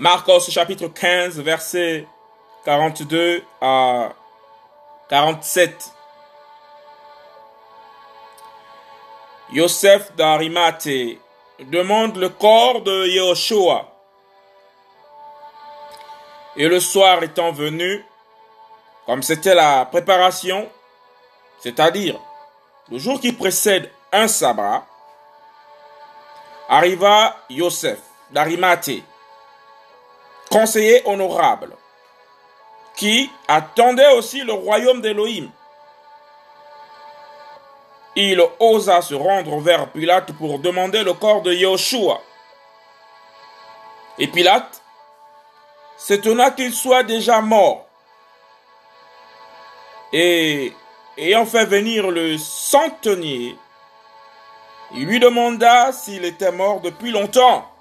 Marcos chapitre 15, verset 42 à 47. Yosef d'Arimate demande le corps de Yehoshua. Et le soir étant venu, comme c'était la préparation, c'est-à-dire le jour qui précède un sabbat, arriva Yosef d'Arimate, conseiller honorable, qui attendait aussi le royaume d'Élohim. Il osa se rendre vers Pilate pour demander le corps de Yahushua. Et Pilate s'étonna qu'il soit déjà mort. Et ayant fait venir le centenier, il lui demanda s'il était mort depuis longtemps.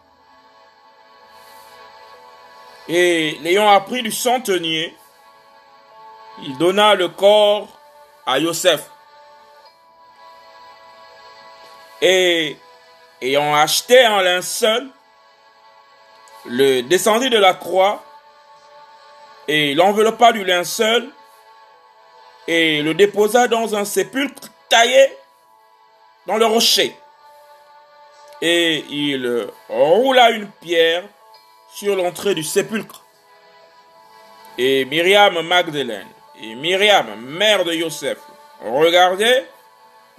Et l'ayant appris du centenier, il donna le corps à Yosef. Et ayant acheté un linceul, le descendit de la croix et l'enveloppa du linceul et le déposa dans un sépulcre taillé dans le rocher. Et il roula une pierre sur l'entrée du sépulcre. Et Myriam Magdalene et Myriam, mère de Joseph, regardaient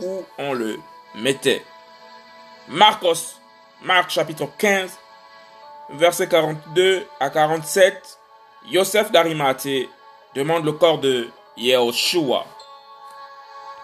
où on le mettait. Marcos, Marc chapitre 15, verset 42 à 47, Joseph d'Arimathée demande le corps de Yehoshua.